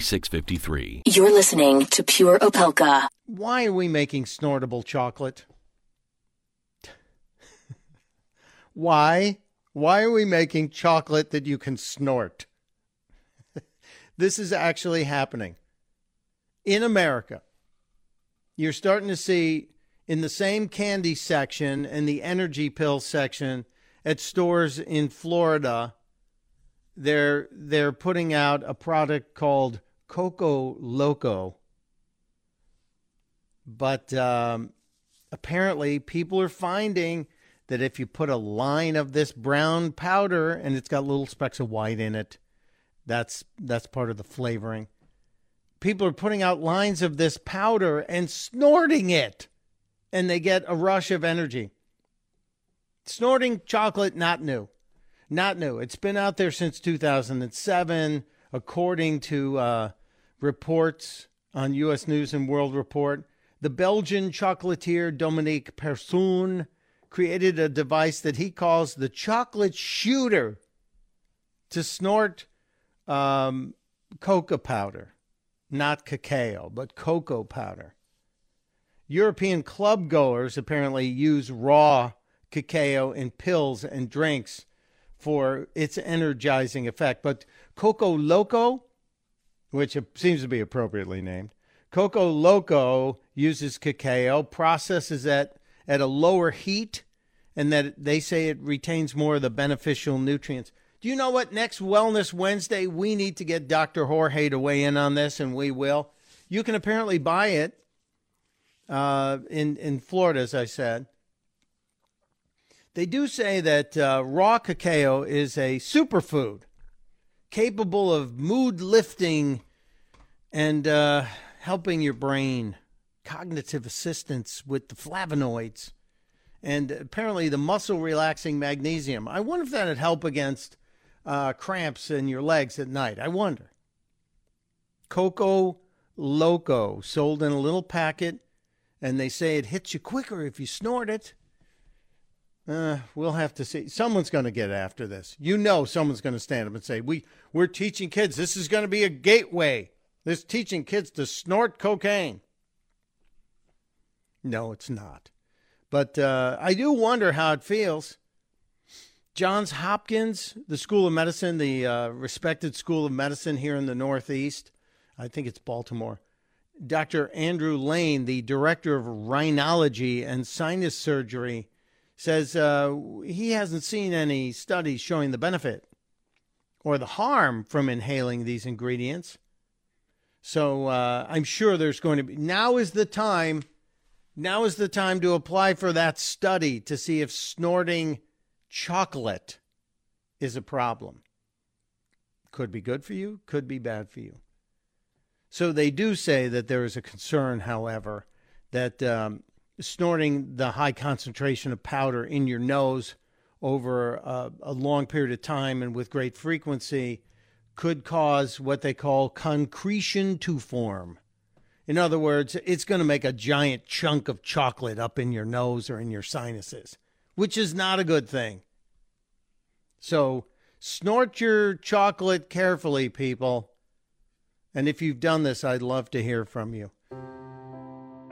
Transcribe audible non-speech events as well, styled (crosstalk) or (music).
4653. You're listening to Pure Opelka. Why are we making snortable chocolate? (laughs) Why? Why are we making chocolate that you can snort? (laughs) this is actually happening in America. You're starting to see in the same candy section and the energy pill section at stores in Florida they're they're putting out a product called Coco Loko. But um, apparently, people are finding that if you put a line of this brown powder and it's got little specks of white in it, that's that's part of the flavoring. People are putting out lines of this powder and snorting it, and they get a rush of energy. Snorting chocolate, not new. Not new. It's been out there since 2007, according to uh, reports on U.S. News and World Report, the Belgian chocolatier Dominique Persoone created a device that he calls the chocolate shooter to snort um, cocoa powder, not cacao, but cocoa powder. European club goers apparently use raw cacao in pills and drinks for its energizing effect. But Coco Loko which seems to be appropriately named. Coco Loko uses cacao, processes at, at a lower heat, and that they say it retains more of the beneficial nutrients. Do you know what? Next Wellness Wednesday, we need to get Dr. Jorge to weigh in on this, and we will. You can apparently buy it uh, in, in Florida, as I said. They do say that uh, raw cacao is a superfood capable of mood lifting and uh, helping your brain, cognitive assistance with the flavonoids, and apparently the muscle relaxing magnesium. I wonder if that'd help against uh, cramps in your legs at night. I wonder. Coco Loko sold in a little packet, and they say it hits you quicker if you snort it. Uh, we'll have to see. Someone's going to get after this. You know, someone's going to stand up and say, "We we're teaching kids. This is going to be a gateway. This teaching kids to snort cocaine." No, it's not. But uh, I do wonder how it feels. Johns Hopkins, the School of Medicine, the uh, respected School of Medicine here in the Northeast, I think it's Baltimore. Dr. Andrew Lane, the director of rhinology and sinus surgery says uh, he hasn't seen any studies showing the benefit or the harm from inhaling these ingredients. So uh, I'm sure there's going to be. Now is the time. Now is the time to apply for that study to see if snorting chocolate is a problem. Could be good for you, could be bad for you. So they do say that there is a concern, however, that um, snorting the high concentration of powder in your nose over a, a, long period of time and with great frequency could cause what they call concretion to form. In other words, it's going to make a giant chunk of chocolate up in your nose or in your sinuses, which is not a good thing. So, snort your chocolate carefully, people. And if you've done this, I'd love to hear from you.